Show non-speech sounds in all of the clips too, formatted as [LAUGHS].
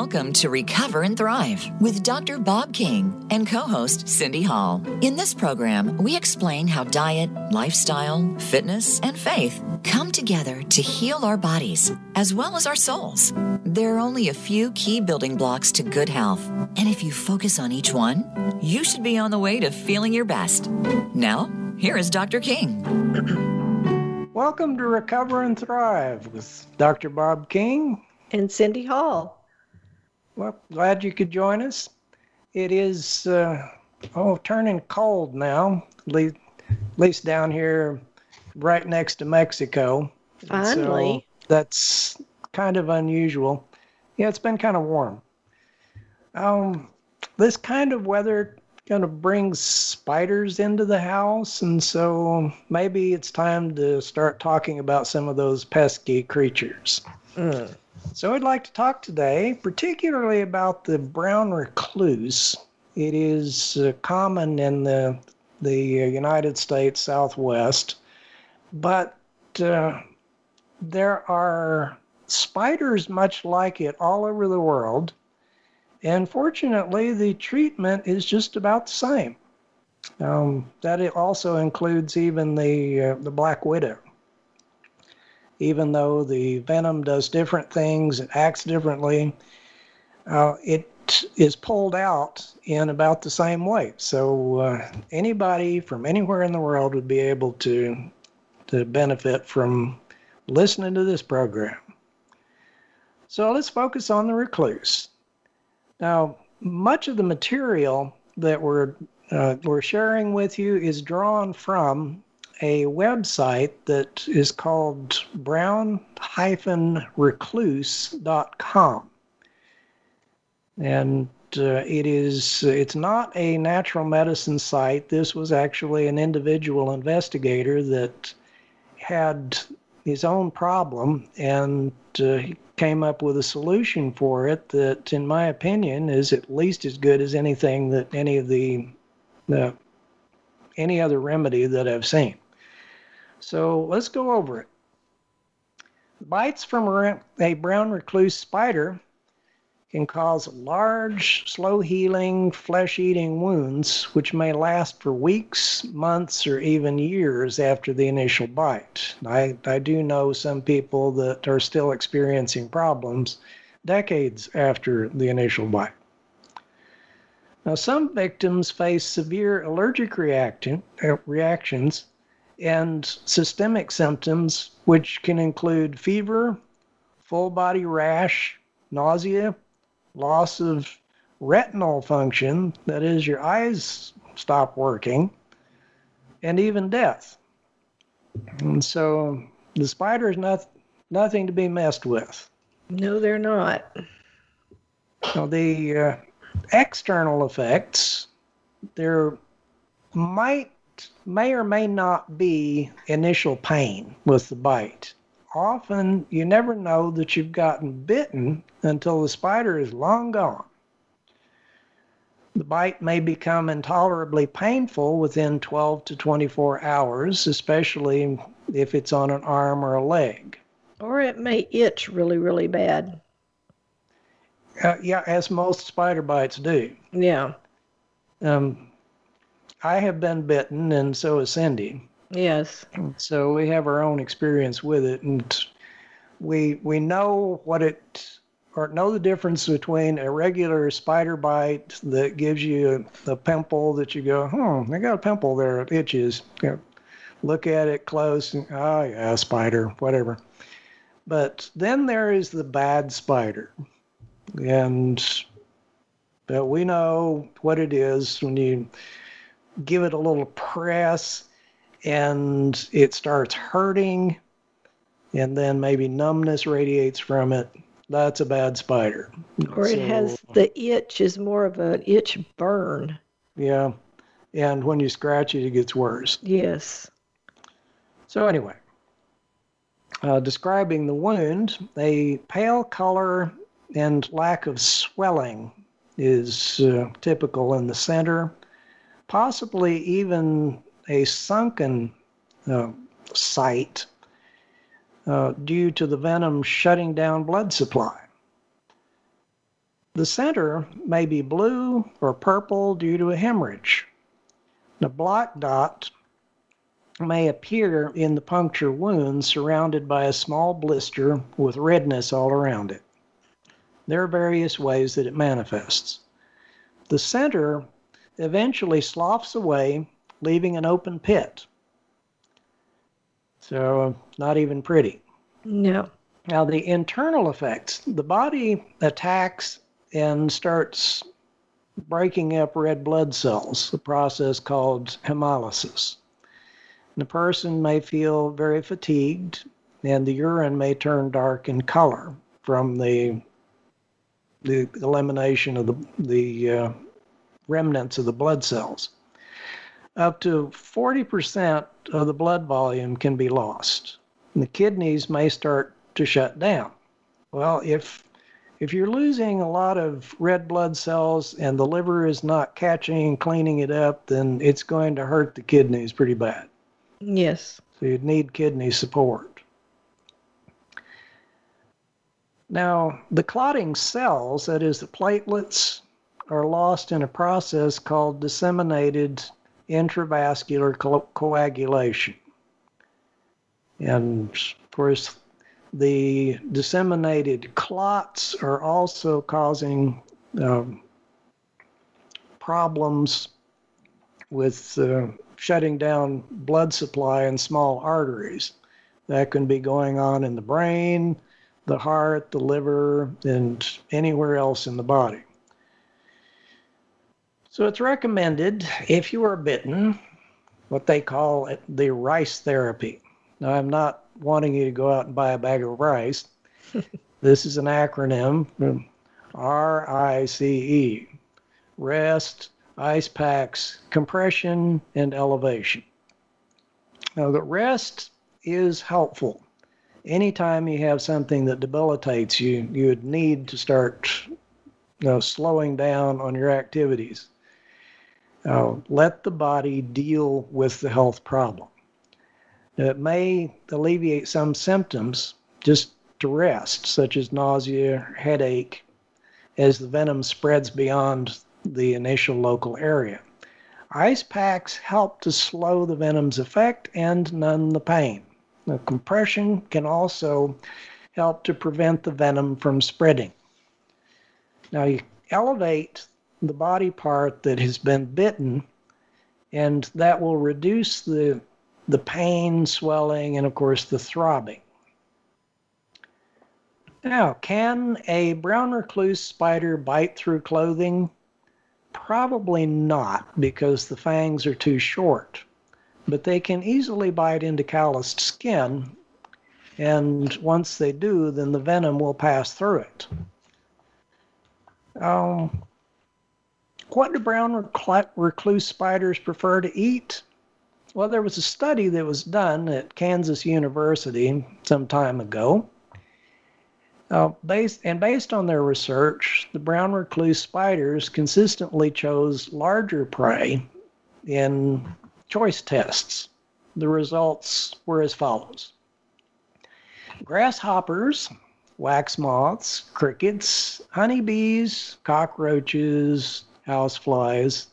Welcome to Recover and Thrive with Dr. Bob King and co host Cindy Hall. In this program, we explain how diet, lifestyle, fitness, and faith come together to heal our bodies as well as our souls. There are only a few key building blocks to good health, and if you focus on each one, you should be on the way to feeling your best. Now, here is Dr. King. Welcome to Recover and Thrive with Dr. Bob King and Cindy Hall. Well, glad you could join us. It is, uh, oh, turning cold now, at least down here right next to Mexico. Finally. So that's kind of unusual. Yeah, it's been kind of warm. Um, this kind of weather kind of brings spiders into the house, and so maybe it's time to start talking about some of those pesky creatures. Mm. So I'd like to talk today particularly about the brown recluse. It is uh, common in the the United States Southwest, but uh, there are spiders much like it all over the world. And fortunately, the treatment is just about the same. Um, that also includes even the uh, the black widow even though the venom does different things, it acts differently, uh, it is pulled out in about the same way. So uh, anybody from anywhere in the world would be able to to benefit from listening to this program. So let's focus on the recluse. Now, much of the material that we're uh, we're sharing with you is drawn from a website that is called brown-recluse.com. And uh, it is it's not a natural medicine site. This was actually an individual investigator that had his own problem and uh, came up with a solution for it that in my opinion is at least as good as anything that any of the uh, any other remedy that I've seen. So let's go over it. Bites from a brown recluse spider can cause large, slow healing, flesh eating wounds, which may last for weeks, months, or even years after the initial bite. I, I do know some people that are still experiencing problems decades after the initial bite. Now, some victims face severe allergic reaction, uh, reactions and systemic symptoms, which can include fever, full body rash, nausea, loss of retinal function, that is, your eyes stop working, and even death. And so the spider is not, nothing to be messed with. No, they're not. Now, the uh, external effects, there might may or may not be initial pain with the bite. Often you never know that you've gotten bitten until the spider is long gone. The bite may become intolerably painful within 12 to 24 hours, especially if it's on an arm or a leg. Or it may itch really, really bad. Uh, yeah, as most spider bites do. Yeah. Um, I have been bitten, and so has Cindy. Yes. So we have our own experience with it, and we we know what it or know the difference between a regular spider bite that gives you a, a pimple that you go, hmm, I got a pimple there, it itches. You know, look at it close, and oh yeah, spider, whatever. But then there is the bad spider, and but we know what it is when you give it a little press and it starts hurting and then maybe numbness radiates from it. That's a bad spider. Or it so, has the itch is more of an itch burn. Yeah and when you scratch it it gets worse. Yes. So anyway uh, describing the wound a pale color and lack of swelling is uh, typical in the center possibly even a sunken uh, site uh, due to the venom shutting down blood supply. the center may be blue or purple due to a hemorrhage. The black dot may appear in the puncture wound surrounded by a small blister with redness all around it. There are various ways that it manifests. The center eventually sloughs away, leaving an open pit. So, not even pretty. No. Now, the internal effects the body attacks and starts breaking up red blood cells, a process called hemolysis. The person may feel very fatigued, and the urine may turn dark in color from the the elimination of the the uh, remnants of the blood cells. Up to 40% of the blood volume can be lost. And the kidneys may start to shut down. Well, if if you're losing a lot of red blood cells and the liver is not catching and cleaning it up, then it's going to hurt the kidneys pretty bad. Yes. So you'd need kidney support. Now, the clotting cells, that is, the platelets, are lost in a process called disseminated intravascular co- coagulation. And of course, the disseminated clots are also causing um, problems with uh, shutting down blood supply in small arteries. That can be going on in the brain, the heart, the liver, and anywhere else in the body. So it's recommended if you are bitten, what they call it, the rice therapy. Now, I'm not wanting you to go out and buy a bag of rice. [LAUGHS] this is an acronym RICE rest, ice packs, compression, and elevation. Now, the rest is helpful. Anytime you have something that debilitates you, you would need to start you know, slowing down on your activities. Uh, let the body deal with the health problem. It may alleviate some symptoms just to rest, such as nausea, headache, as the venom spreads beyond the initial local area. Ice packs help to slow the venom's effect and numb the pain. The compression can also help to prevent the venom from spreading. Now, you elevate the body part that has been bitten, and that will reduce the, the pain, swelling, and of course the throbbing. Now, can a brown recluse spider bite through clothing? Probably not, because the fangs are too short. But they can easily bite into calloused skin, and once they do, then the venom will pass through it. Um, what do brown recluse spiders prefer to eat? Well, there was a study that was done at Kansas University some time ago. Uh, based, and based on their research, the brown recluse spiders consistently chose larger prey in choice tests. The results were as follows grasshoppers, wax moths, crickets, honeybees, cockroaches, houseflies,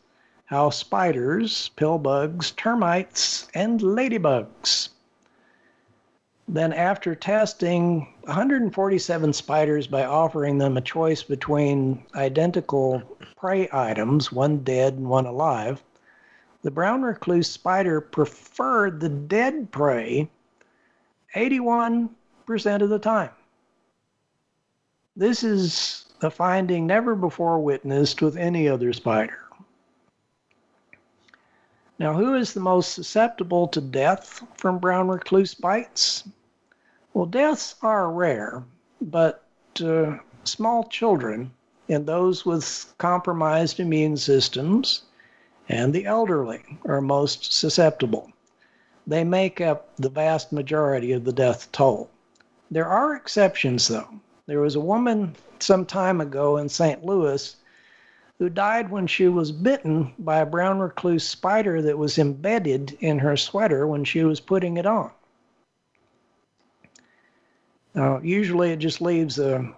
house spiders, pillbugs, termites, and ladybugs. Then, after testing 147 spiders by offering them a choice between identical prey items, one dead and one alive, the brown recluse spider preferred the dead prey 81% of the time. This is a finding never before witnessed with any other spider. Now, who is the most susceptible to death from brown recluse bites? Well, deaths are rare, but uh, small children and those with compromised immune systems and the elderly are most susceptible. They make up the vast majority of the death toll. There are exceptions, though. There was a woman some time ago in St. Louis who died when she was bitten by a brown recluse spider that was embedded in her sweater when she was putting it on. Now, usually it just leaves a,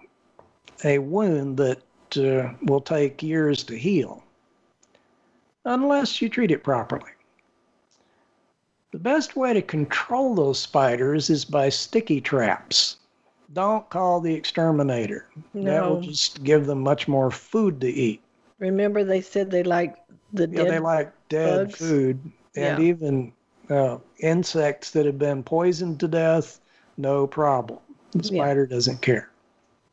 a wound that uh, will take years to heal unless you treat it properly. The best way to control those spiders is by sticky traps. Don't call the exterminator. That will just give them much more food to eat. Remember they said they like the Yeah, dead they like dead bugs? food and Yeah. even uh, insects that have been poisoned to death, no problem. The Yeah. spider doesn't care.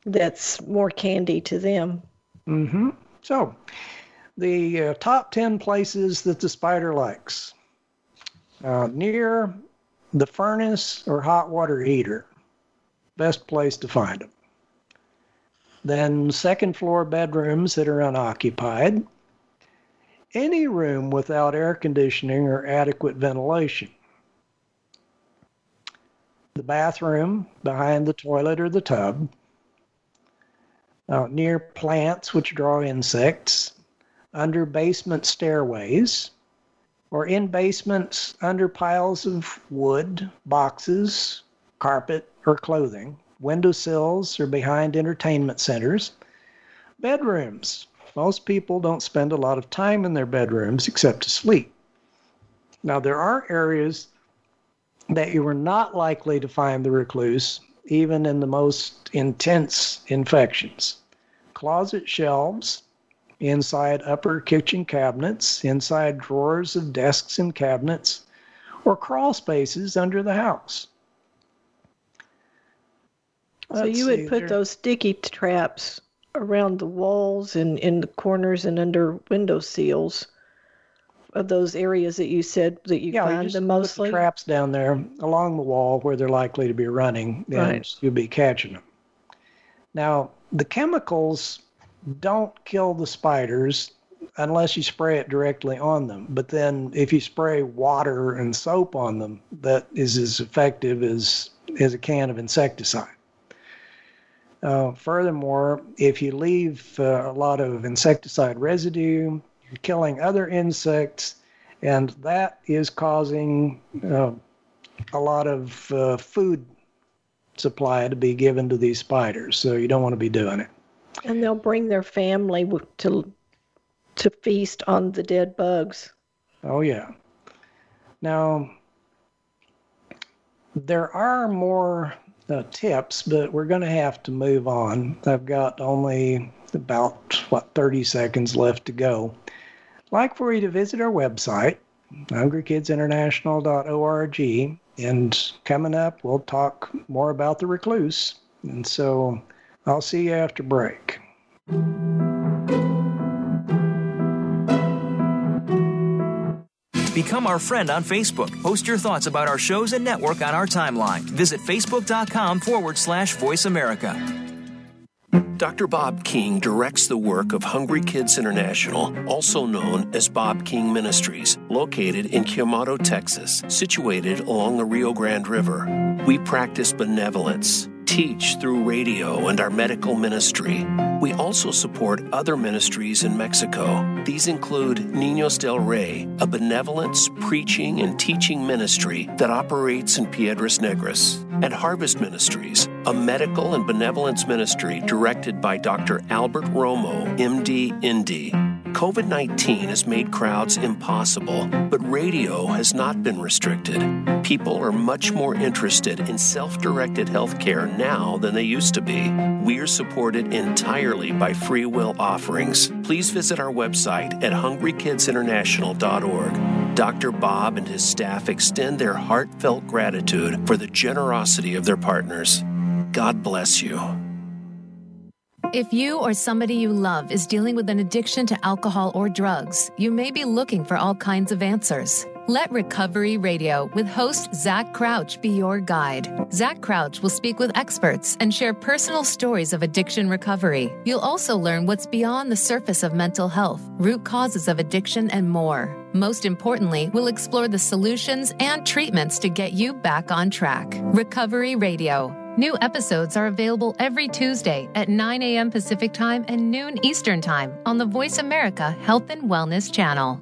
that's more candy to them. hmm So, the uh, top 10 places that the spider likes uh, near the furnace or hot water heater, best place to find them. Then, second floor bedrooms that are unoccupied. Any room without air conditioning or adequate ventilation. The bathroom behind the toilet or the tub uh, near plants which draw insects, under basement stairways, or in basements under piles of wood, boxes, carpet, or clothing, windowsills, or behind entertainment centers, bedrooms. Most people don't spend a lot of time in their bedrooms except to sleep. Now, there are areas that you are not likely to find the recluse, even in the most intense infections. Closet shelves, inside upper kitchen cabinets, inside drawers of desks and cabinets, or crawl spaces under the house. So Let's you would put there- those sticky traps around the walls and in the corners and under window seals of those areas that you said that you yeah, you find just them put the mostly. traps down there along the wall where they're likely to be running, and Right. you'll be catching them. Now, the chemicals don't kill the spiders unless you spray it directly on them. But then, if you spray water and soap on them, that is as effective as as a can of insecticide. Uh, furthermore, if you leave uh, a lot of insecticide residue, you're killing other insects, and that is causing uh, a lot of uh, food supply to be given to these spiders. So you don't want to be doing it. And they'll bring their family to to feast on the dead bugs. Oh, yeah. Now, there are more uh, tips, but we're going to have to move on. I've got only about, what, 30 seconds left to go. I'd like for you to visit our website, hungrykidsinternational.org, and coming up, we'll talk more about the recluse. And so I'll see you after break. Become our friend on Facebook. Post your thoughts about our shows and network on our timeline. Visit facebook.com forward slash voice America. Dr. Bob King directs the work of Hungry Kids International, also known as Bob King Ministries, located in Quemado, Texas, situated along the Rio Grande River. We practice benevolence, teach through radio and our medical ministry. We also support other ministries in Mexico. These include Niños del Rey, a benevolence, preaching, and teaching ministry that operates in Piedras Negras, and Harvest Ministries, a medical and benevolence ministry directed by Dr. Albert Romo, MD, ND. COVID 19 has made crowds impossible, but radio has not been restricted. People are much more interested in self directed healthcare now than they used to be. We are supported entirely by free will offerings. Please visit our website at hungrykidsinternational.org. Dr. Bob and his staff extend their heartfelt gratitude for the generosity of their partners. God bless you. If you or somebody you love is dealing with an addiction to alcohol or drugs, you may be looking for all kinds of answers. Let Recovery Radio with host Zach Crouch be your guide. Zach Crouch will speak with experts and share personal stories of addiction recovery. You'll also learn what's beyond the surface of mental health, root causes of addiction, and more. Most importantly, we'll explore the solutions and treatments to get you back on track. Recovery Radio. New episodes are available every Tuesday at 9 a.m. Pacific Time and noon Eastern Time on the Voice America Health and Wellness channel.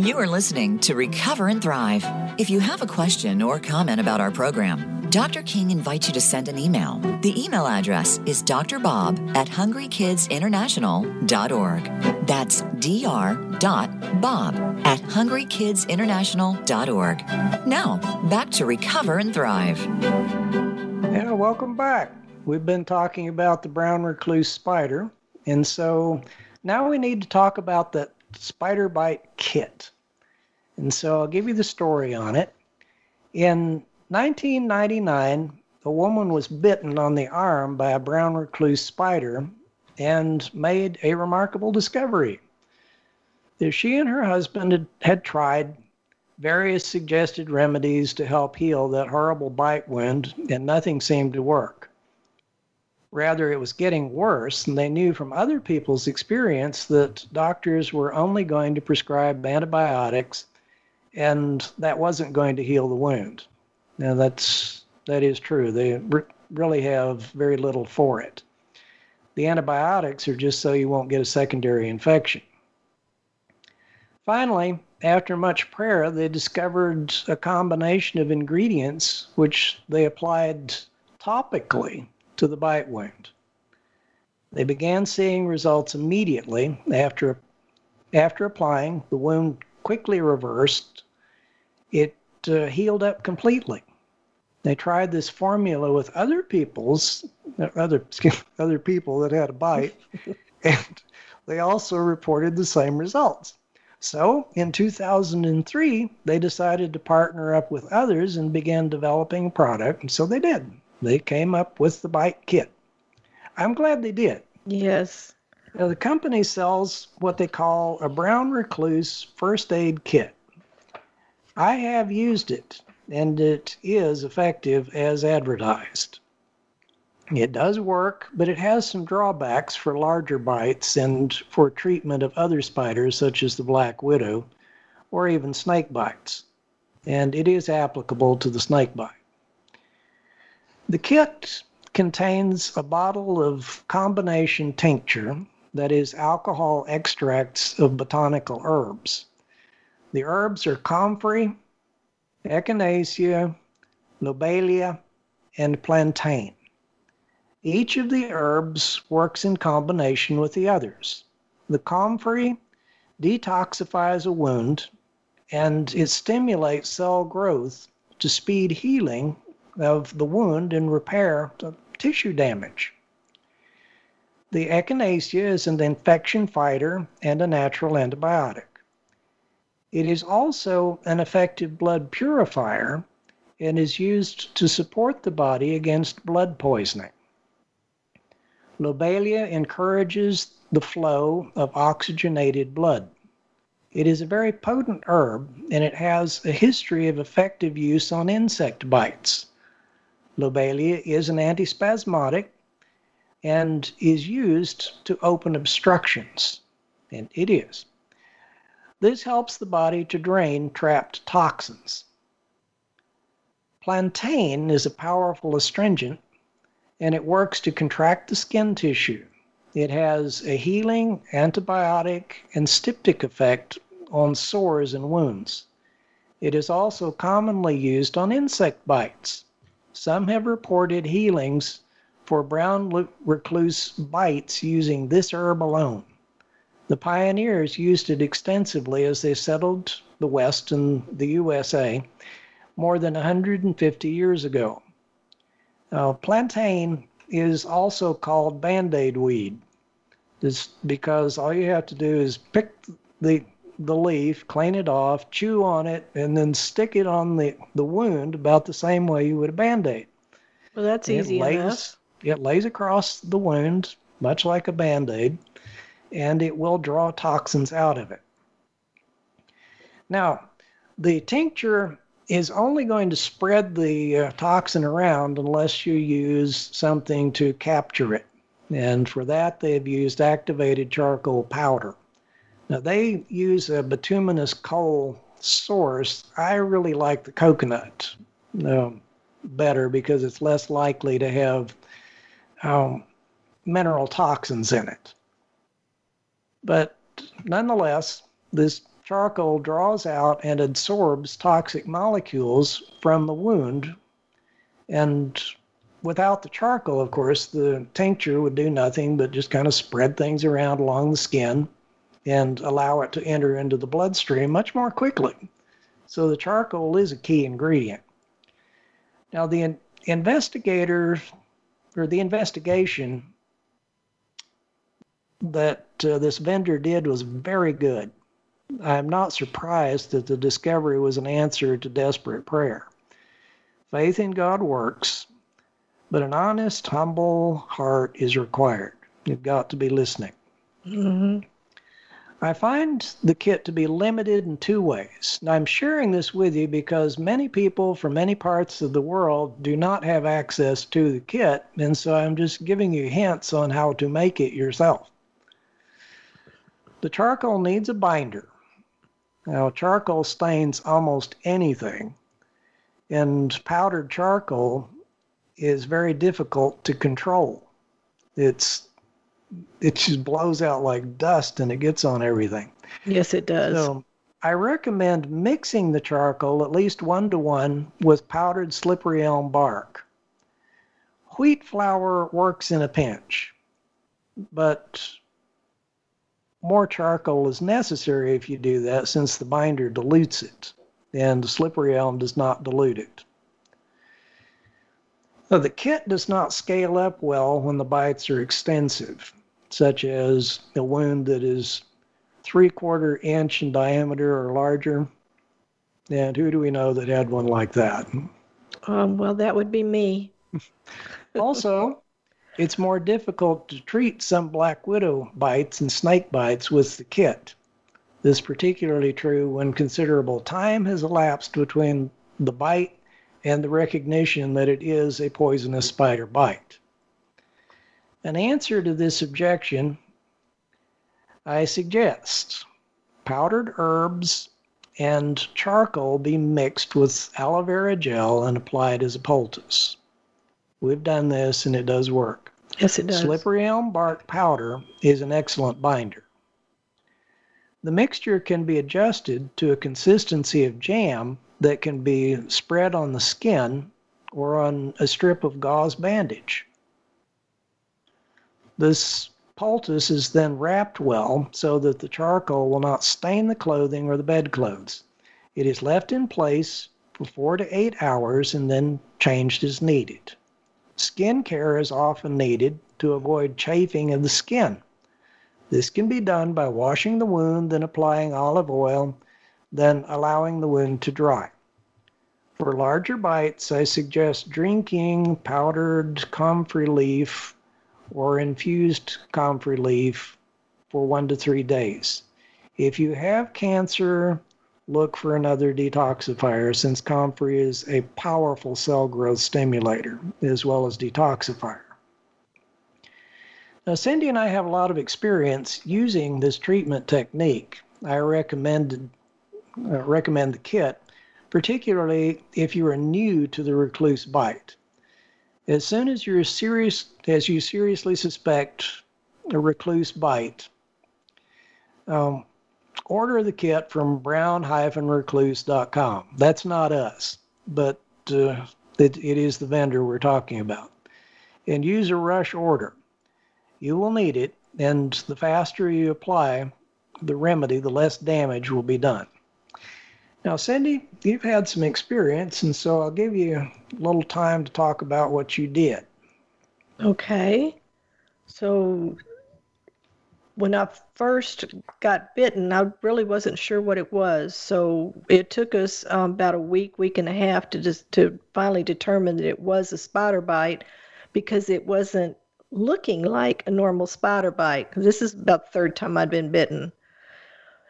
You are listening to Recover and Thrive. If you have a question or comment about our program, Dr. King invites you to send an email. The email address is drbob at hungrykidsinternational.org. That's dr.bob at hungrykidsinternational.org. Now, back to Recover and Thrive. Yeah, welcome back. We've been talking about the brown recluse spider, and so now we need to talk about the spider bite kit. And so I'll give you the story on it. In 1999, a woman was bitten on the arm by a brown recluse spider and made a remarkable discovery. She and her husband had, had tried various suggested remedies to help heal that horrible bite wound, and nothing seemed to work. Rather, it was getting worse, and they knew from other people's experience that doctors were only going to prescribe antibiotics, and that wasn't going to heal the wound. Now, that's that is true. They re- really have very little for it. The antibiotics are just so you won't get a secondary infection. Finally, after much prayer, they discovered a combination of ingredients which they applied topically to the bite wound. They began seeing results immediately after, after applying. The wound quickly reversed. It uh, healed up completely. They tried this formula with other people's other [LAUGHS] other people that had a bite, [LAUGHS] and they also reported the same results. So in 2003, they decided to partner up with others and began developing a product. And so they did. They came up with the bite kit. I'm glad they did. Yes. Now, the company sells what they call a brown recluse first aid kit. I have used it, and it is effective as advertised. It does work, but it has some drawbacks for larger bites and for treatment of other spiders, such as the black widow, or even snake bites. And it is applicable to the snake bite. The kit contains a bottle of combination tincture, that is, alcohol extracts of botanical herbs. The herbs are comfrey, echinacea, lobelia, and plantain. Each of the herbs works in combination with the others. The comfrey detoxifies a wound and it stimulates cell growth to speed healing of the wound and repair the tissue damage. The echinacea is an infection fighter and a natural antibiotic. It is also an effective blood purifier and is used to support the body against blood poisoning. Lobelia encourages the flow of oxygenated blood. It is a very potent herb and it has a history of effective use on insect bites. Lobelia is an antispasmodic and is used to open obstructions, and it is. This helps the body to drain trapped toxins. Plantain is a powerful astringent and it works to contract the skin tissue. It has a healing, antibiotic, and styptic effect on sores and wounds. It is also commonly used on insect bites. Some have reported healings for brown recluse bites using this herb alone. The pioneers used it extensively as they settled the West and the USA more than 150 years ago. Uh, plantain is also called band aid weed. It's because all you have to do is pick the the leaf, clean it off, chew on it, and then stick it on the, the wound about the same way you would a band aid. Well, that's easy lays, enough. It lays across the wound, much like a band aid, and it will draw toxins out of it. Now, the tincture is only going to spread the uh, toxin around unless you use something to capture it. And for that, they've used activated charcoal powder. Now, they use a bituminous coal source. I really like the coconut uh, better because it's less likely to have um, mineral toxins in it. But nonetheless, this charcoal draws out and absorbs toxic molecules from the wound. And without the charcoal, of course, the tincture would do nothing but just kind of spread things around along the skin and allow it to enter into the bloodstream much more quickly. So the charcoal is a key ingredient. Now, the investigator or the investigation that uh, this vendor did was very good. I'm not surprised that the discovery was an answer to desperate prayer. Faith in God works, but an honest, humble heart is required. You've got to be listening. Mm-hmm. I find the kit to be limited in two ways. Now, I'm sharing this with you because many people from many parts of the world do not have access to the kit, and so I'm just giving you hints on how to make it yourself. The charcoal needs a binder. Now, charcoal stains almost anything, and powdered charcoal is very difficult to control. It's it just blows out like dust and it gets on everything. Yes, it does. So I recommend mixing the charcoal at least one to one with powdered slippery elm bark. Wheat flour works in a pinch, but more charcoal is necessary if you do that since the binder dilutes it and the slippery elm does not dilute it. The kit does not scale up well when the bites are extensive, such as a wound that is three quarter inch in diameter or larger. And who do we know that had one like that? Um, well, that would be me. [LAUGHS] also, it's more difficult to treat some black widow bites and snake bites with the kit. This is particularly true when considerable time has elapsed between the bite and the recognition that it is a poisonous spider bite. An answer to this objection, I suggest powdered herbs and charcoal be mixed with aloe vera gel and applied as a poultice. We've done this and it does work. Yes, it does. Slippery elm bark powder is an excellent binder. The mixture can be adjusted to a consistency of jam that can be spread on the skin or on a strip of gauze bandage. This poultice is then wrapped well so that the charcoal will not stain the clothing or the bedclothes. It is left in place for four to eight hours and then changed as needed. Skin care is often needed to avoid chafing of the skin. This can be done by washing the wound, then applying olive oil, then allowing the wound to dry. For larger bites, I suggest drinking powdered comfrey leaf or infused comfrey leaf for one to three days. If you have cancer, look for another detoxifier since comfrey is a powerful cell growth stimulator as well as detoxifier. Now, Cindy and I have a lot of experience using this treatment technique. I recommended, uh, recommend the kit, particularly if you are new to the recluse bite. As soon as you're serious, as you seriously suspect a recluse bite, um, order the kit from brown-recluse.com. That's not us, but uh, it, it is the vendor we're talking about. And use a rush order. You will need it, and the faster you apply the remedy, the less damage will be done. Now, Cindy, you've had some experience, and so I'll give you little time to talk about what you did. Okay. So when I first got bitten, I really wasn't sure what it was. So it took us um, about a week, week and a half to just to finally determine that it was a spider bite because it wasn't looking like a normal spider bite. This is about the third time I'd been bitten.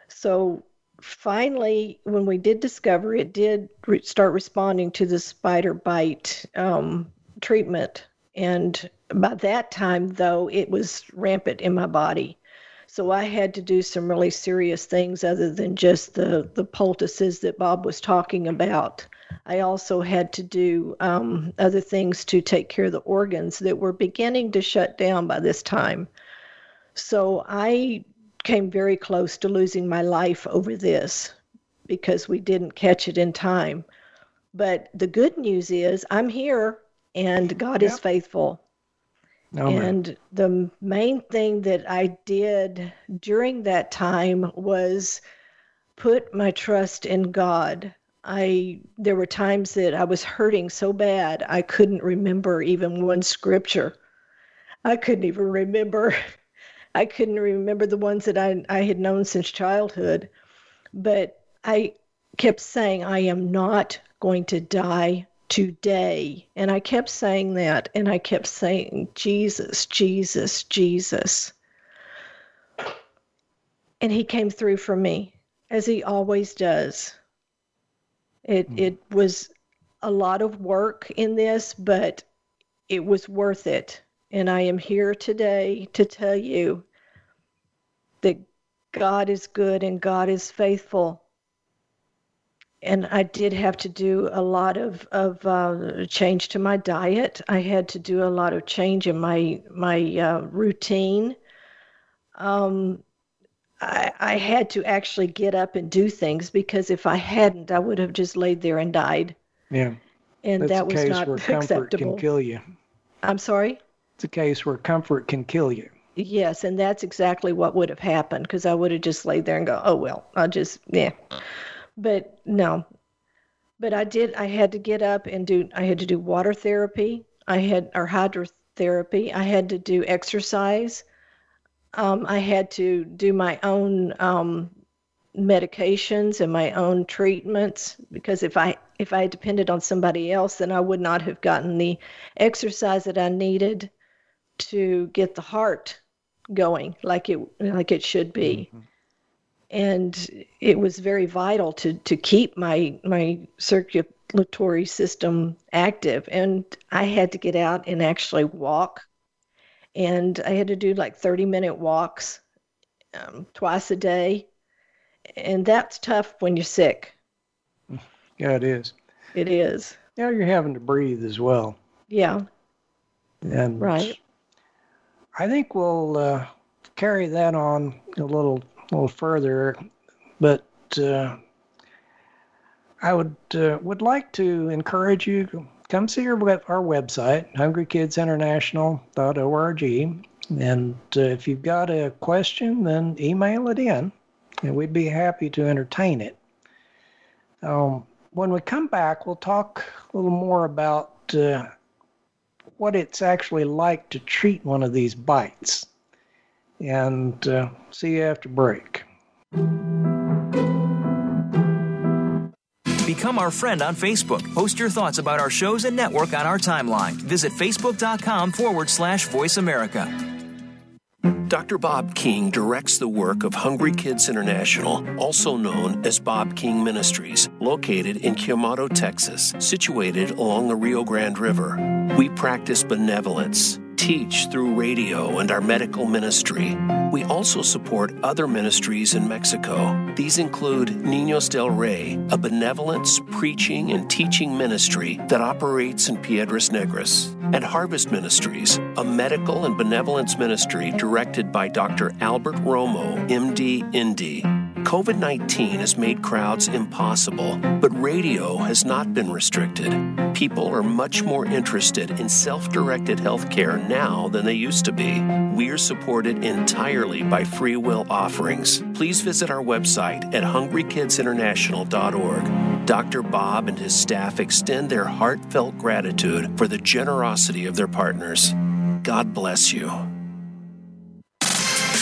So finally, when we did discover it, did re- start responding to the spider bite um, treatment. And by that time, though, it was rampant in my body. So I had to do some really serious things other than just the, the poultices that Bob was talking about. I also had to do um, other things to take care of the organs that were beginning to shut down by this time. So I came very close to losing my life over this because we didn't catch it in time. But the good news is I'm here and God yep. is faithful. Oh, and the main thing that I did during that time was put my trust in God. I there were times that I was hurting so bad I couldn't remember even one scripture. I couldn't even remember [LAUGHS] I couldn't remember the ones that I, I had known since childhood. But I kept saying, I am not going to die today. And I kept saying that. And I kept saying, Jesus, Jesus, Jesus. And he came through for me, as he always does. It, mm. it was a lot of work in this, but it was worth it. And I am here today to tell you that God is good and God is faithful. And I did have to do a lot of, of uh, change to my diet. I had to do a lot of change in my my uh, routine. Um, I, I had to actually get up and do things because if I hadn't, I would have just laid there and died. Yeah. And That's that was not where [LAUGHS] comfort acceptable. can kill you. I'm sorry? It's a case where comfort can kill you. Yes, and that's exactly what would have happened because I would have just laid there and go, oh, well, I'll just, yeah. But no. But I did, I had to get up and do, I had to do water therapy. I had, or hydrotherapy. I had to do exercise. Um, I had to do my own um, medications and my own treatments because if I if I depended on somebody else, then I would not have gotten the exercise that I needed to get the heart going like it like it should be. Mm-hmm. And it was very vital to to keep my my circulatory system active and I had to get out and actually walk and I had to do like 30 minute walks um, twice a day and that's tough when you're sick. Yeah, it is. It is. Yeah, you're having to breathe as well. Yeah. And right. I think we'll uh, carry that on a little, little further, but uh, I would uh, would like to encourage you to come see our web, our website, hungrykidsinternational.org, and uh, if you've got a question, then email it in, and we'd be happy to entertain it. Um, when we come back, we'll talk a little more about uh, what it's actually like to treat one of these bites. And uh, see you after break. Become our friend on Facebook. Post your thoughts about our shows and network on our timeline. Visit facebook.com forward slash voice America. Dr. Bob King directs the work of Hungry Kids International, also known as Bob King Ministries, located in Quemado, Texas, situated along the Rio Grande River. We practice benevolence teach through radio and our medical ministry. We also support other ministries in Mexico. These include Niños del Rey, a benevolence, preaching, and teaching ministry that operates in Piedras Negras, and Harvest Ministries, a medical and benevolence ministry directed by Dr. Albert Romo, MD, ND. COVID 19 has made crowds impossible, but radio has not been restricted. People are much more interested in self directed healthcare now than they used to be. We are supported entirely by free will offerings. Please visit our website at hungrykidsinternational.org. Dr. Bob and his staff extend their heartfelt gratitude for the generosity of their partners. God bless you.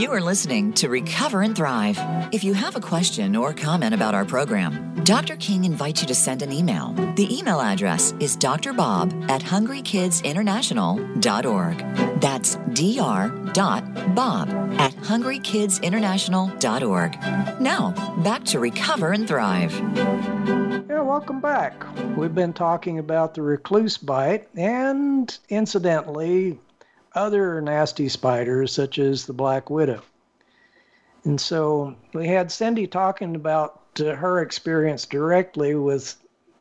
You are listening to Recover and Thrive. If you have a question or comment about our program, Dr. King invites you to send an email. The email address is drbob at hungrykidsinternational.org. That's dr.bob at hungrykidsinternational.org. Now, back to Recover and Thrive. Yeah, welcome back. We've been talking about the recluse bite and, incidentally, other nasty spiders such as the black widow. And so we had Cindy talking about uh, her experience directly with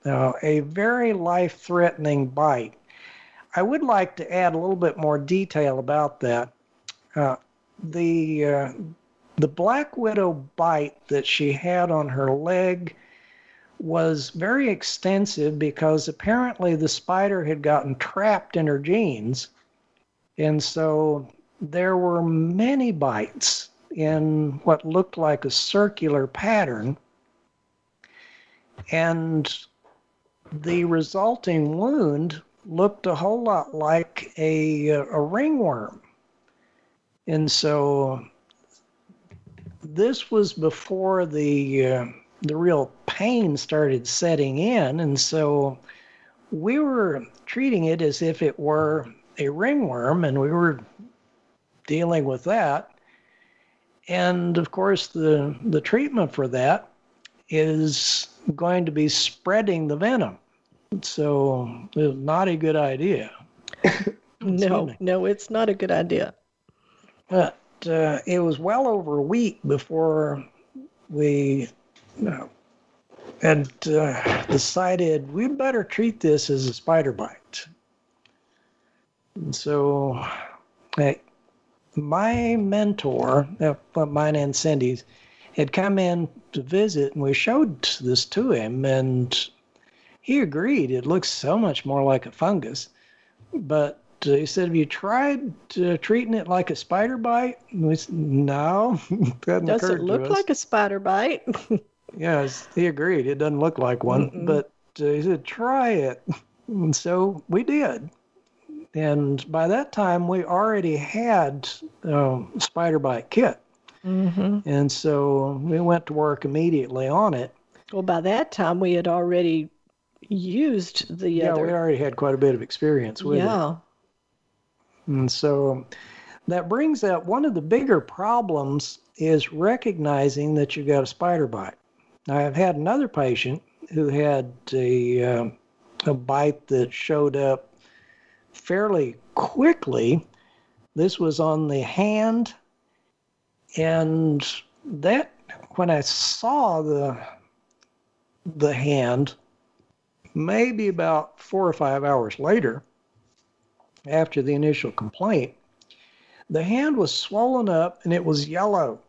uh, a very life threatening bite. I would like to add a little bit more detail about that. Uh, the uh, the black widow bite that she had on her leg was very extensive because apparently the spider had gotten trapped in her jeans and so there were many bites in what looked like a circular pattern. And the resulting wound looked a whole lot like a, a ringworm. And so this was before the uh, the real pain started setting in and so we were treating it as if it were a ringworm, and we were dealing with that. And of course, the, the treatment for that is going to be spreading the venom. So it's not a good idea. [LAUGHS] no, no, it's not a good idea. But uh, it was well over a week before we you know, had uh, decided we better treat this as a spider bite. And so, my mentor, uh, mine and Cindy's, had come in to visit, and we showed this to him, and he agreed. It looks so much more like a fungus, but uh, he said, "Have you tried uh, treating it like a spider bite?" And we said, "No, [LAUGHS] does it look like a spider bite?" [LAUGHS] yes, he agreed. It doesn't look like one, Mm-mm. but uh, he said, "Try it," [LAUGHS] and so we did and by that time we already had a spider bite kit. Mm-hmm. And so we went to work immediately on it. Well, by that time we had already used the yeah, other. we already had quite a bit of experience with it. yeah. it. And so that brings up one of the bigger problems is recognizing that you've got a spider bite. Now, I've had another patient who had a uh, a bite that showed up fairly quickly. This was on the hand, and that when I saw the the hand, maybe about four or five hours later, after the initial complaint, the hand was swollen up and it was yellow.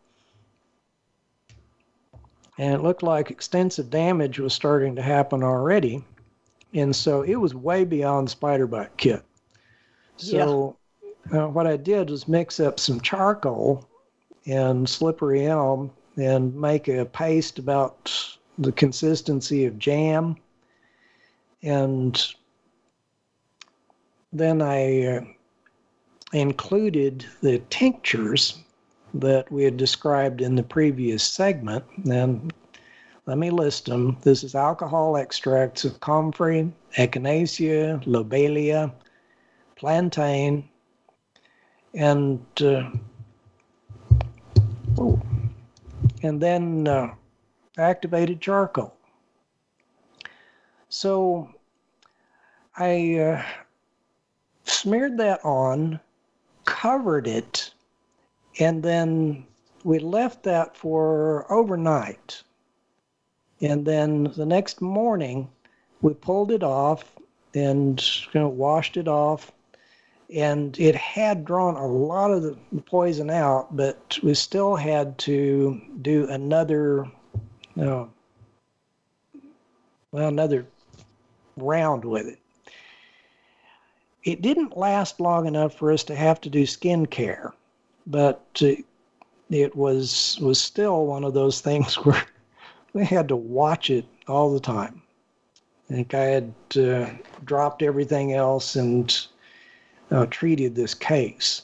And it looked like extensive damage was starting to happen already. And so it was way beyond spider bite kit. So yeah. uh, what I did was mix up some charcoal and slippery elm and make a paste about the consistency of jam. And then I uh, included the tinctures that we had described in the previous segment. And let me list them. This is alcohol extracts of comfrey, echinacea, lobelia, plantain, and uh, and then uh, activated charcoal. So I uh, smeared that on, covered it, and then we left that for overnight. And then the next morning, we pulled it off and you know, washed it off and it had drawn a lot of the poison out, but we still had to do another, know, well, another round with it. It didn't last long enough for us to have to do skin care, but it was was still one of those things [LAUGHS] where we had to watch it all the time. I think I had uh, dropped everything else and uh, treated this case.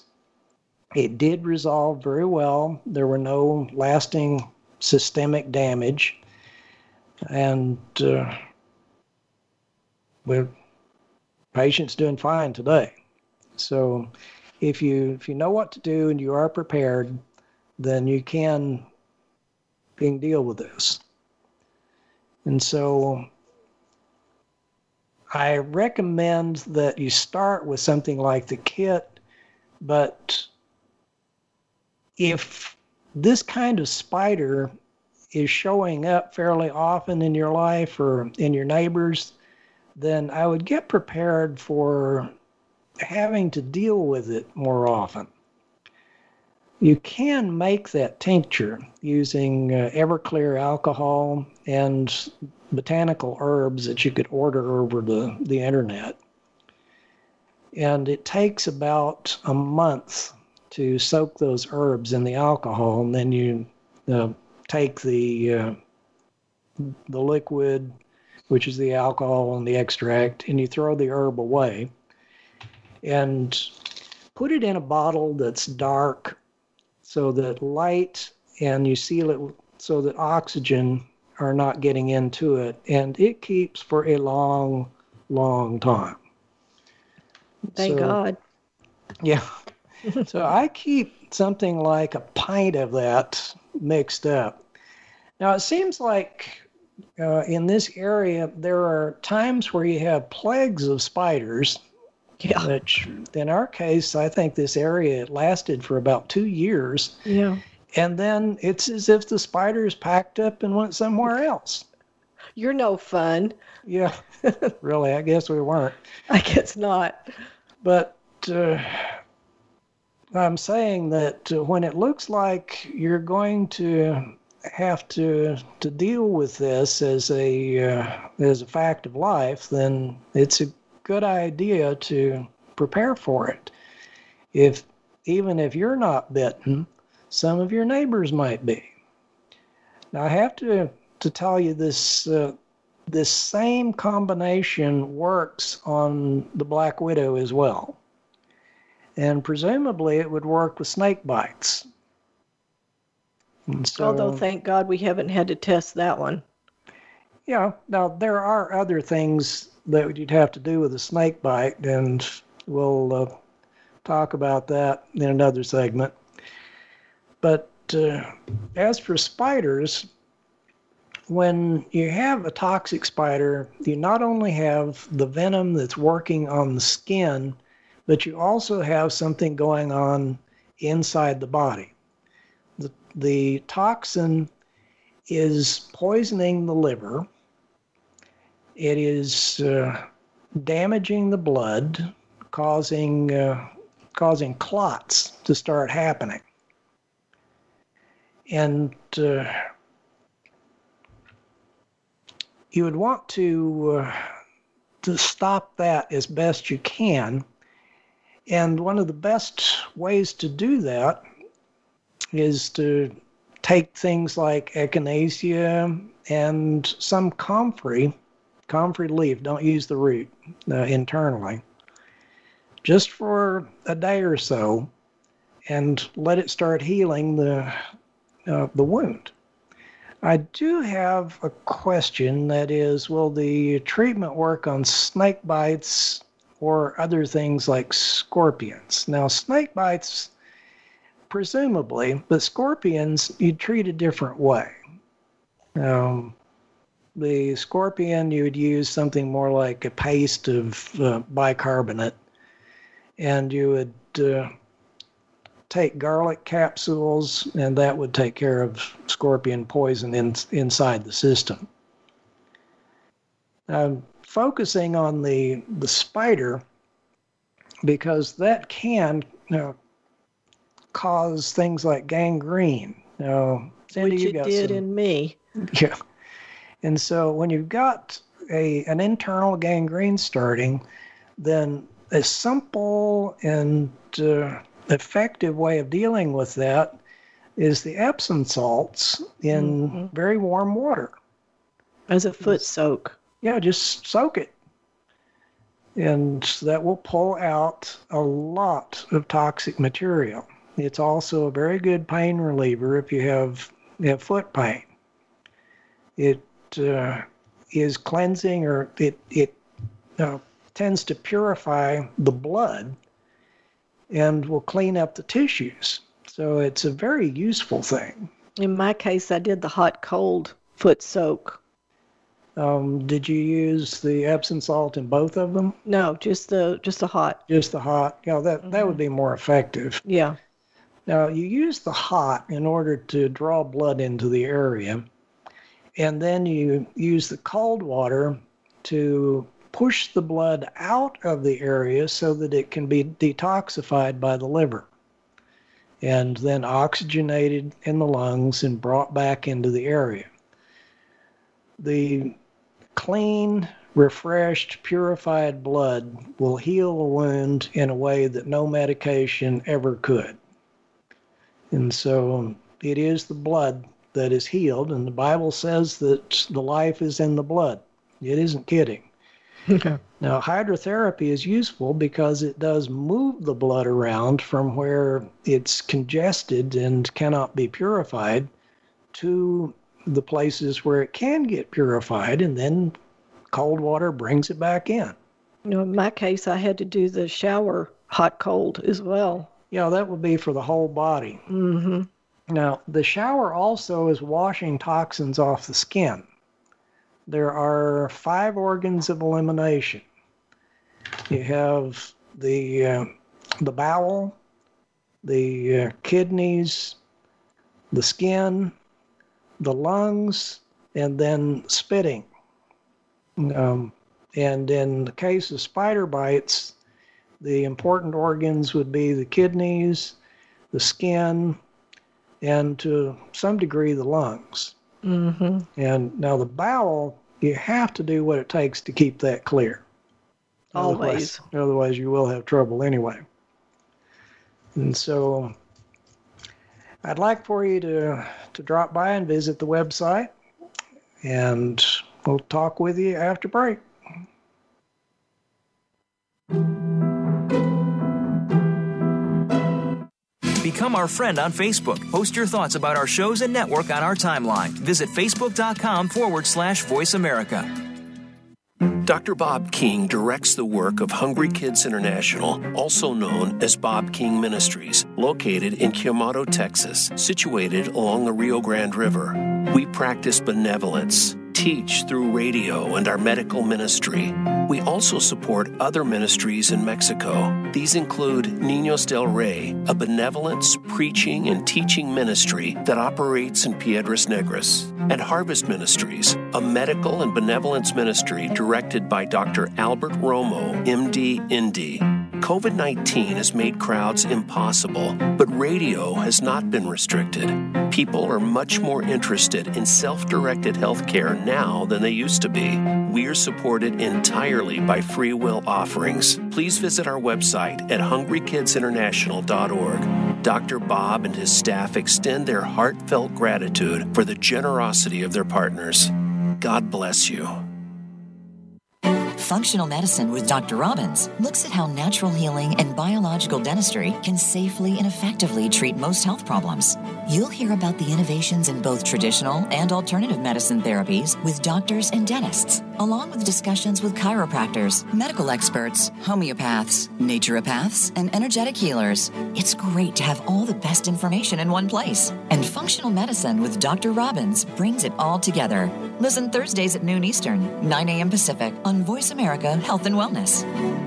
It did resolve very well. There were no lasting systemic damage, and uh, well, patient's doing fine today. So, if you if you know what to do and you are prepared, then you can, can deal with this. And so I recommend that you start with something like the kit, but if this kind of spider is showing up fairly often in your life or in your neighbors, then I would get prepared for having to deal with it more often. You can make that tincture using uh, Everclear alcohol and botanical herbs that you could order over the, the internet. And it takes about a month to soak those herbs in the alcohol, and then you uh, take the uh, the liquid, which is the alcohol and the extract, and you throw the herb away, and put it in a bottle that's dark so that light and you seal it so that oxygen are not getting into it and it keeps for a long long time thank so, god yeah [LAUGHS] so i keep something like a pint of that mixed up now it seems like uh, in this area there are times where you have plagues of spiders yeah. Which, in our case, I think this area lasted for about two years. Yeah. And then it's as if the spiders packed up and went somewhere else. You're no fun. Yeah, [LAUGHS] really, I guess we weren't. I guess not. But uh, I'm saying that uh, when it looks like you're going to have to to deal with this as a uh, as a fact of life, then it's a good idea to prepare for it. If even if you're not bitten, some of your neighbors might be. Now I have to to tell you this uh, this same combination works on the black widow as well. And presumably it would work with snake bites. So, Although thank God we haven't had to test that one. Yeah, now there are other things that you'd have to do with a snake bite, and we'll uh, talk about that in another segment. But uh, as for spiders, when you have a toxic spider, you not only have the venom that's working on the skin, but you also have something going on inside the body. The, the toxin is poisoning the liver it is uh, damaging the blood, causing uh, causing clots to start happening, and uh, you would want to uh, to stop that as best you can. And one of the best ways to do that is to take things like echinacea and some comfrey comfrey leaf. Don't use the root uh, internally. Just for a day or so, and let it start healing the uh, the wound. I do have a question that is will the treatment work on snake bites or other things like scorpions? Now, snake bites, presumably, but scorpions you treat a different way. Um, the scorpion, you would use something more like a paste of uh, bicarbonate, and you would uh, take garlic capsules, and that would take care of scorpion poison in, inside the system. Um, focusing on the, the spider, because that can you know, cause things like gangrene. You know, Sandy, Which you it did some- in me. [LAUGHS] Yeah. And so when you've got a an internal gangrene starting, then a simple and uh, effective way of dealing with that is the Epsom salts in very warm water. As a foot soak. Yeah, just soak it. And that will pull out a lot of toxic material. It's also a very good pain reliever if you have, have foot pain. It uh, is cleansing or it, it uh, tends to purify the blood and will clean up the tissues. So it's a very useful thing. In my case, I did the hot cold foot soak. Um, did you use the Epsom salt in both of them? No, just the just the hot. Just the hot. Yeah, that that would be more effective. Yeah. Now you use the hot in order to draw blood into the area, and then you use the cold water to push the blood out of the area so that it can be detoxified by the liver, and then oxygenated in the lungs and brought back into the area. The clean, refreshed, purified blood will heal a wound in a way that no medication ever could. And so it is the blood that is healed, and the Bible says that the life is in the blood. It isn't kidding. [LAUGHS] Now, hydrotherapy is useful because it does move the blood around from where it's congested and cannot be purified to the places where it can get purified, and then cold water brings it back in. You know, in my case, I had to do the shower hot cold as well. Yeah, that would be for the whole body. Mm-hmm. Now, the shower also is washing toxins off the skin. There are five organs of elimination. You have the uh, the bowel, the uh, kidneys, the skin, the lungs, and then spitting. Um, and in the case of spider bites, the important organs would be the kidneys, the skin, and to some degree the lungs. Mm-hmm. And now the bowel, you have to do what it takes to keep that clear. Always. Otherwise, otherwise you will have trouble anyway. And so I'd like for you to, to drop by and visit the website, and we'll talk with you after break. Become our friend on Facebook. Post your thoughts about our shows and network on our timeline. Visit facebook.com forward slash voice America. Dr. Bob King directs the work of Hungry Kids International, also known as Bob King Ministries, located in Quemado, Texas, situated along the Rio Grande River. We practice benevolence, teach through radio and our medical ministry. We also support other ministries in Mexico. These include Niños del Rey, a benevolence, preaching, and teaching ministry that operates in Piedras Negras, and Harvest Ministries, a medical and benevolence ministry directed by Dr. Albert Romo, MD, ND. COVID 19 has made crowds impossible, but radio has not been restricted. People are much more interested in self directed healthcare now than they used to be. We are supported entirely by free will offerings. Please visit our website at hungrykidsinternational.org. Dr. Bob and his staff extend their heartfelt gratitude for the generosity of their partners. God bless you. Functional Medicine with Dr. Robbins looks at how natural healing and biological dentistry can safely and effectively treat most health problems. You'll hear about the innovations in both traditional and alternative medicine therapies with doctors and dentists, along with discussions with chiropractors, medical experts, homeopaths, naturopaths, and energetic healers. It's great to have all the best information in one place. And Functional Medicine with Dr. Robbins brings it all together. Listen Thursdays at noon Eastern, 9 a.m. Pacific on Voice America Health and Wellness.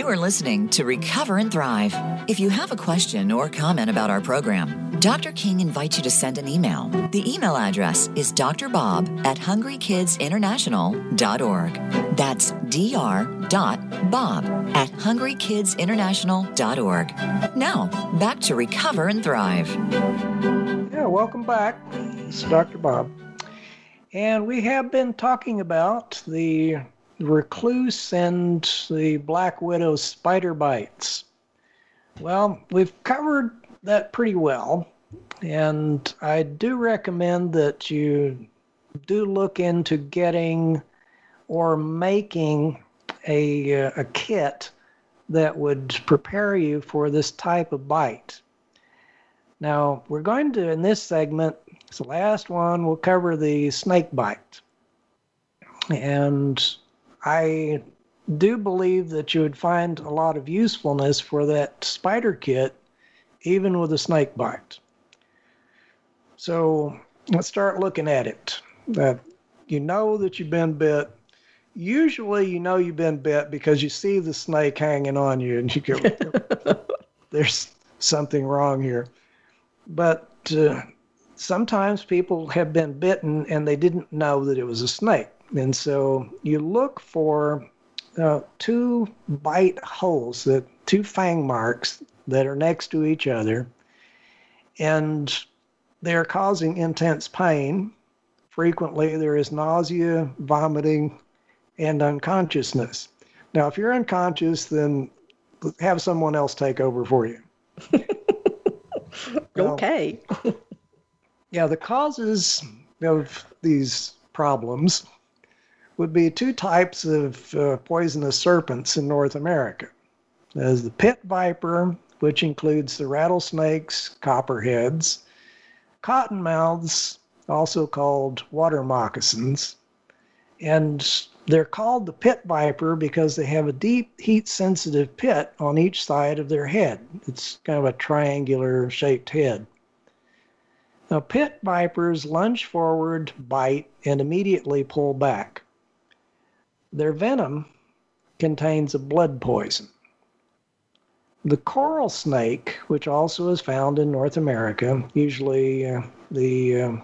You are listening to Recover and Thrive. If you have a question or comment about our program, Dr. King invites you to send an email. The email address is drbob at hungrykidsinternational.org. That's dr.bob at hungrykidsinternational.org. Now, back to Recover and Thrive. Yeah, welcome back. Is Dr. Bob. And we have been talking about the recluse and the black widow spider bites. Well, we've covered that pretty well, and I do recommend that you do look into getting or making a, uh, a kit that would prepare you for this type of bite. Now, we're going to, in this segment, it's the last one, we'll cover the snake bite. And I do believe that you would find a lot of usefulness for that spider kit, even with a snake bite. So let's start looking at it. Uh, you know that you've been bit. Usually, you know you've been bit because you see the snake hanging on you and you go, [LAUGHS] there's something wrong here. But uh, sometimes people have been bitten and they didn't know that it was a snake. And so you look for uh, two bite holes, that two fang marks that are next to each other, and they're causing intense pain. Frequently, there is nausea, vomiting, and unconsciousness. Now, if you're unconscious, then have someone else take over for you. [LAUGHS] okay. yeah, the causes of these problems would be two types of uh, poisonous serpents in North America. There's the pit viper, which includes the rattlesnakes, copperheads, cottonmouths, also called water moccasins, and they're called the pit viper because they have a deep heat sensitive pit on each side of their head. It's kind of a triangular shaped head. Now, pit vipers lunge forward, bite, and immediately pull back. Their venom contains a blood poison. The coral snake, which also is found in North America, usually uh, the uh,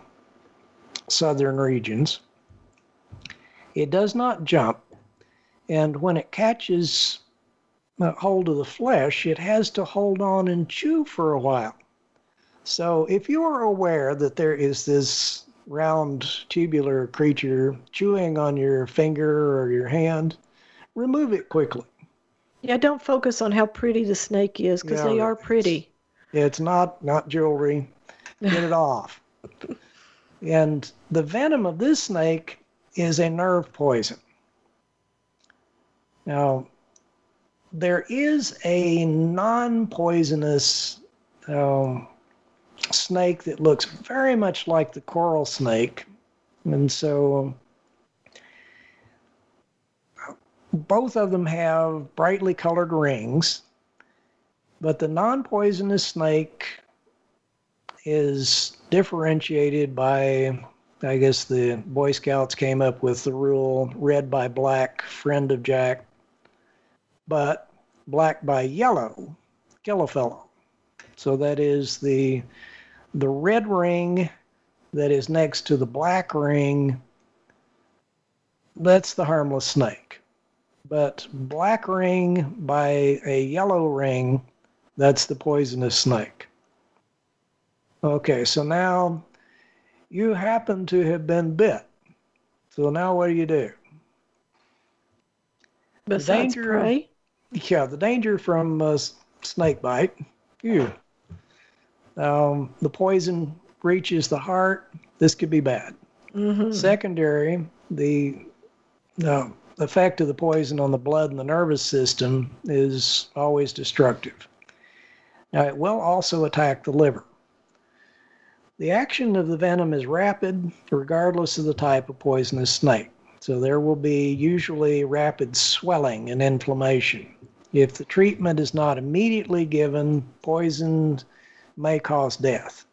southern regions, it does not jump. And when it catches a hold of the flesh, it has to hold on and chew for a while. So if you are aware that there is this round tubular creature chewing on your finger or your hand, remove it quickly. Yeah, don't focus on how pretty the snake is because they are pretty. It's not not jewelry. Get it [LAUGHS] off. And the venom of this snake is a nerve poison. Now, there is a non-poisonous um, snake that looks very much like the coral snake. And so both of them have brightly colored rings, but the non poisonous snake is differentiated by, I guess the Boy Scouts came up with the rule red by black, friend of Jack, but black by yellow, kill a fellow. So that is the the red ring that is next to the black ring. That's the harmless snake. But black ring by a yellow ring, that's the poisonous snake. Okay, so now you happen to have been bit. So now what do you do? Besides the danger, pray? Yeah, the danger from uh, snake bite. You um, the poison reaches the heart, this could be bad. Mm-hmm. Secondary, the uh, effect of the poison on the blood and the nervous system is always destructive. Now, it will also attack the liver. The action of the venom is rapid, regardless of the type of poisonous snake. So, there will be usually rapid swelling and inflammation. If the treatment is not immediately given, poison may cause death.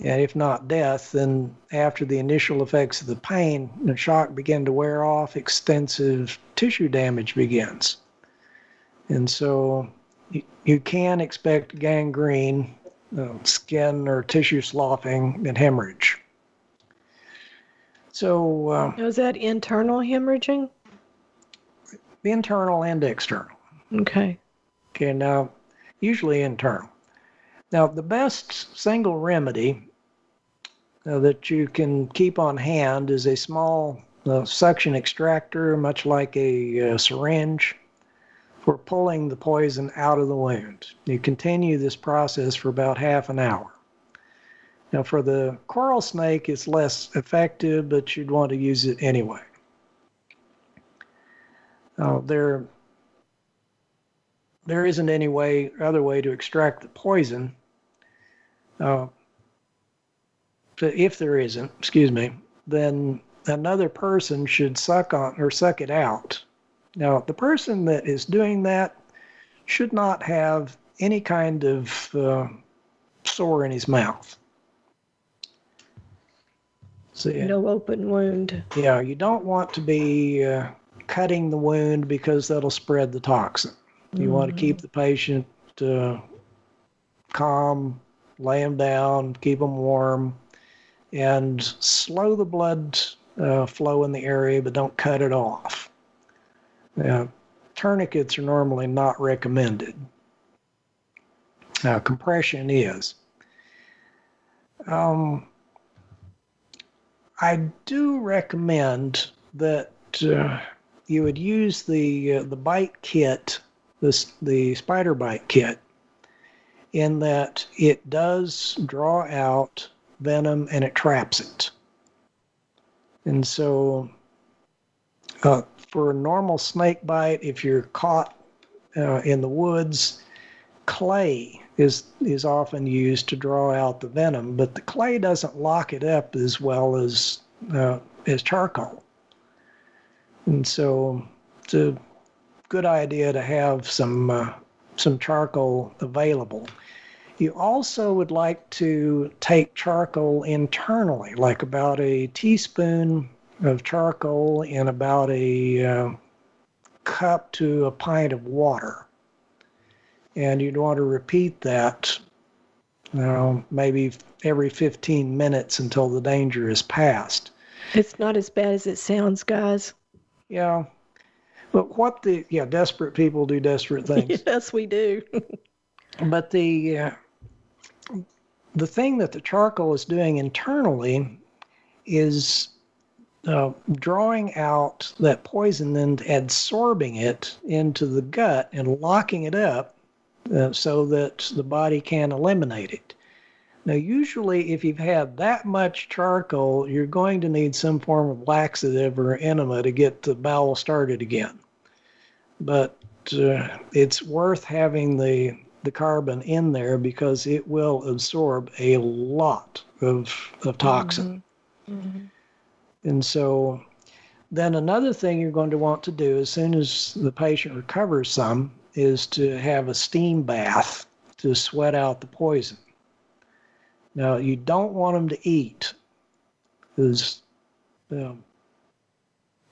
And if not death, then after the initial effects of the pain and shock begin to wear off, extensive tissue damage begins. And so you, you can expect gangrene, uh, skin or tissue sloughing, and hemorrhage. So, uh, is that internal hemorrhaging? Internal and external. Okay. Okay, now, usually internal. Now, the best single remedy uh, that you can keep on hand is a small uh, suction extractor, much like a uh, syringe, for pulling the poison out of the wound. You continue this process for about half an hour. Now, for the coral snake, it's less effective, but you'd want to use it anyway. Uh, there, there isn't any way, other way to extract the poison. Uh, if there isn't, excuse me, then another person should suck on or suck it out. Now, the person that is doing that should not have any kind of uh, sore in his mouth. See, no open wound. Yeah, you don't want to be uh, cutting the wound because that'll spread the toxin. You mm-hmm. want to keep the patient uh, calm, lay them down, keep them warm, and slow the blood uh, flow in the area, but don't cut it off. Now, tourniquets are normally not recommended. Now, compression is. Um, I do recommend that uh, you would use the uh, the bite kit, this the spider bite kit, in that it does draw out venom and it traps it. And so, uh, for a normal snake bite, if you're caught uh, in the woods, clay is is often used to draw out the venom, but the clay doesn't lock it up as well as uh, as charcoal. And so, it's a good idea to have some uh, some charcoal available. You also would like to take charcoal internally, like about a teaspoon of charcoal in about a uh, cup to a pint of water. And you'd want to repeat that, you know, maybe every 15 minutes until the danger is past. It's not as bad as it sounds, guys. Yeah. But what the, yeah, desperate people do desperate things. [LAUGHS] yes, we do. [LAUGHS] but the, uh, the thing that the charcoal is doing internally is uh, drawing out that poison and absorbing it into the gut and locking it up uh, so that the body can eliminate it. Now, usually, if you've had that much charcoal, you're going to need some form of laxative or enema to get the bowel started again. But uh, it's worth having the the carbon in there because it will absorb a lot of, of toxin. Mm-hmm. Mm-hmm. And so then another thing you're going to want to do as soon as the patient recovers some is to have a steam bath to sweat out the poison. Now, you don't want them to eat because um,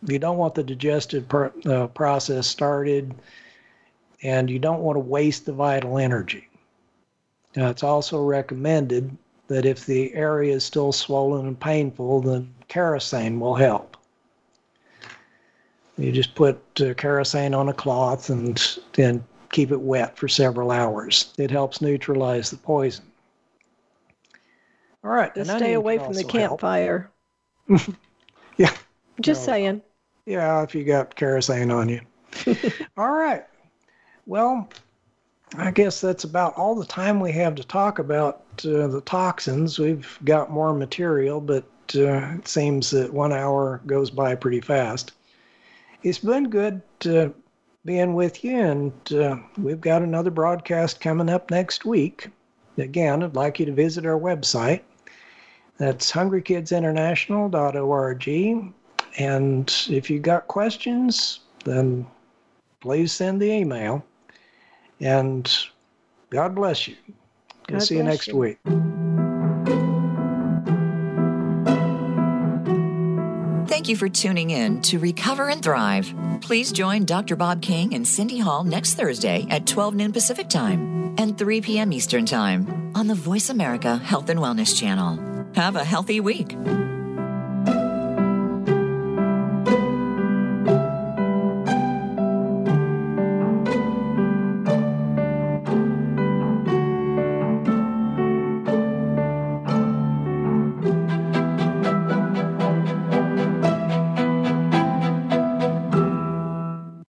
you don't want the digestive per, uh, process started and you don't want to waste the vital energy. Now, it's also recommended that if the area is still swollen and painful, then kerosene will help. You just put uh, kerosene on a cloth and then keep it wet for several hours. It helps neutralize the poison. All right. Stay away from the campfire. [LAUGHS] yeah. Just no. saying. Yeah, if you got kerosene on you. [LAUGHS] All right. Well, I guess that's about all the time we have to talk about uh, the toxins. We've got more material, but uh, it seems that one hour goes by pretty fast. it's been good to being with you, and uh, we've got another broadcast coming up next week. Again, I'd like you to visit our website. That's hungrykidsinternational.org. And if you got questions, then please send the email. And God bless you. We'll God see you next you. week. Thank you for tuning in to Recover and Thrive. Please join Dr. Bob King and Cindy Hall next Thursday at 12 noon Pacific Time and 3 p.m. Eastern Time on the Voice America Health and Wellness Channel. Have a healthy week.